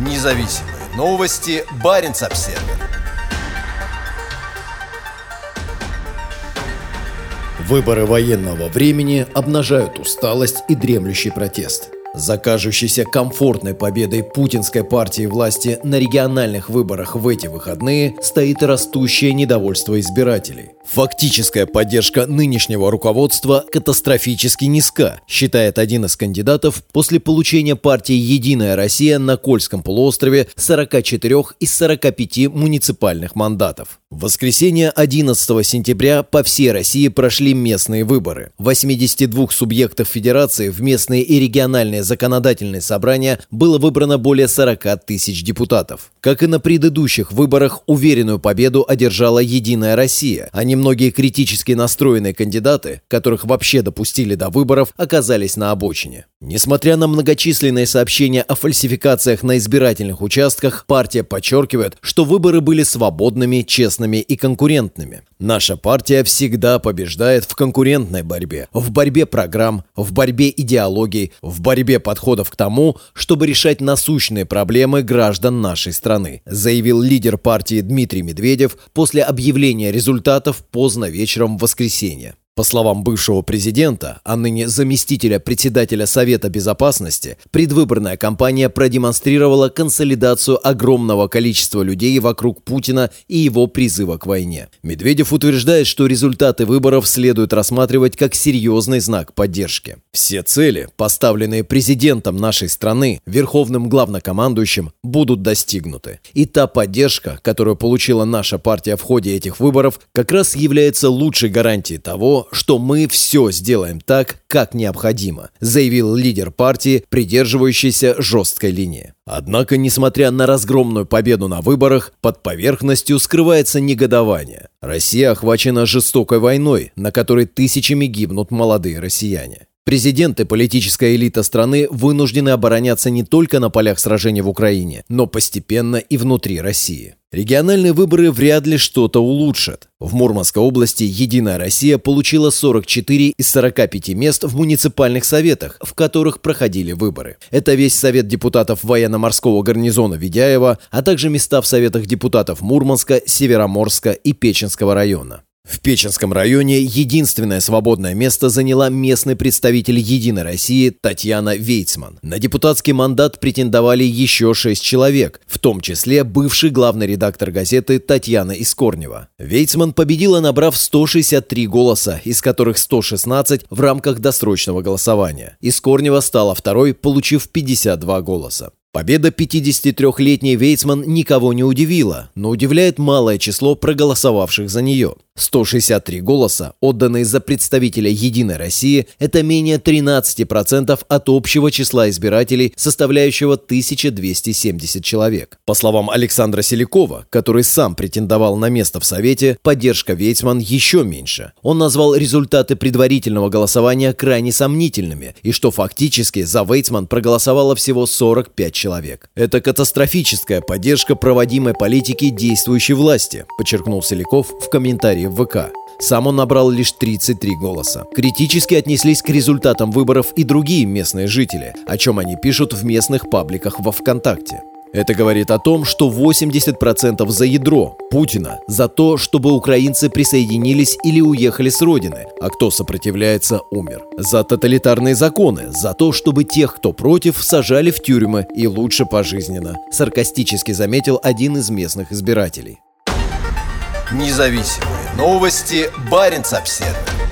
Независимые новости. Барин обсерва Выборы военного времени обнажают усталость и дремлющий протест – за кажущейся комфортной победой путинской партии власти на региональных выборах в эти выходные стоит растущее недовольство избирателей. Фактическая поддержка нынешнего руководства катастрофически низка, считает один из кандидатов после получения партии «Единая Россия» на Кольском полуострове 44 из 45 муниципальных мандатов. В воскресенье 11 сентября по всей России прошли местные выборы. 82 субъектов федерации в местные и региональные законодательные собрания было выбрано более 40 тысяч депутатов. Как и на предыдущих выборах, уверенную победу одержала «Единая Россия», а немногие критически настроенные кандидаты, которых вообще допустили до выборов, оказались на обочине. Несмотря на многочисленные сообщения о фальсификациях на избирательных участках, партия подчеркивает, что выборы были свободными, честными и конкурентными. Наша партия всегда побеждает в конкурентной борьбе, в борьбе программ, в борьбе идеологий, в борьбе подходов к тому, чтобы решать насущные проблемы граждан нашей страны, заявил лидер партии Дмитрий Медведев после объявления результатов поздно вечером в воскресенье. По словам бывшего президента, а ныне заместителя председателя Совета Безопасности, предвыборная кампания продемонстрировала консолидацию огромного количества людей вокруг Путина и его призыва к войне. Медведев утверждает, что результаты выборов следует рассматривать как серьезный знак поддержки. Все цели, поставленные президентом нашей страны, верховным главнокомандующим, будут достигнуты. И та поддержка, которую получила наша партия в ходе этих выборов, как раз является лучшей гарантией того, что мы все сделаем так, как необходимо, заявил лидер партии, придерживающийся жесткой линии. Однако, несмотря на разгромную победу на выборах, под поверхностью скрывается негодование. Россия охвачена жестокой войной, на которой тысячами гибнут молодые россияне. Президент и политическая элита страны вынуждены обороняться не только на полях сражений в Украине, но постепенно и внутри России. Региональные выборы вряд ли что-то улучшат. В Мурманской области «Единая Россия» получила 44 из 45 мест в муниципальных советах, в которых проходили выборы. Это весь Совет депутатов военно-морского гарнизона Ведяева, а также места в Советах депутатов Мурманска, Североморска и Печенского района. В Печенском районе единственное свободное место заняла местный представитель «Единой России» Татьяна Вейцман. На депутатский мандат претендовали еще шесть человек, в том числе бывший главный редактор газеты Татьяна Искорнева. Вейцман победила, набрав 163 голоса, из которых 116 в рамках досрочного голосования. Искорнева стала второй, получив 52 голоса. Победа 53-летней Вейцман никого не удивила, но удивляет малое число проголосовавших за нее. 163 голоса, отданные за представителя «Единой России», это менее 13% от общего числа избирателей, составляющего 1270 человек. По словам Александра Селякова, который сам претендовал на место в Совете, поддержка Вейцман еще меньше. Он назвал результаты предварительного голосования крайне сомнительными, и что фактически за Вейцман проголосовало всего 45 человек. Это катастрофическая поддержка проводимой политики действующей власти, подчеркнул Селяков в комментарии в ВК. Сам он набрал лишь 33 голоса. Критически отнеслись к результатам выборов и другие местные жители, о чем они пишут в местных пабликах во ВКонтакте. Это говорит о том, что 80% за ядро Путина, за то, чтобы украинцы присоединились или уехали с родины, а кто сопротивляется, умер. За тоталитарные законы, за то, чтобы тех, кто против, сажали в тюрьмы и лучше пожизненно, саркастически заметил один из местных избирателей. Независимые новости. Барин обседный.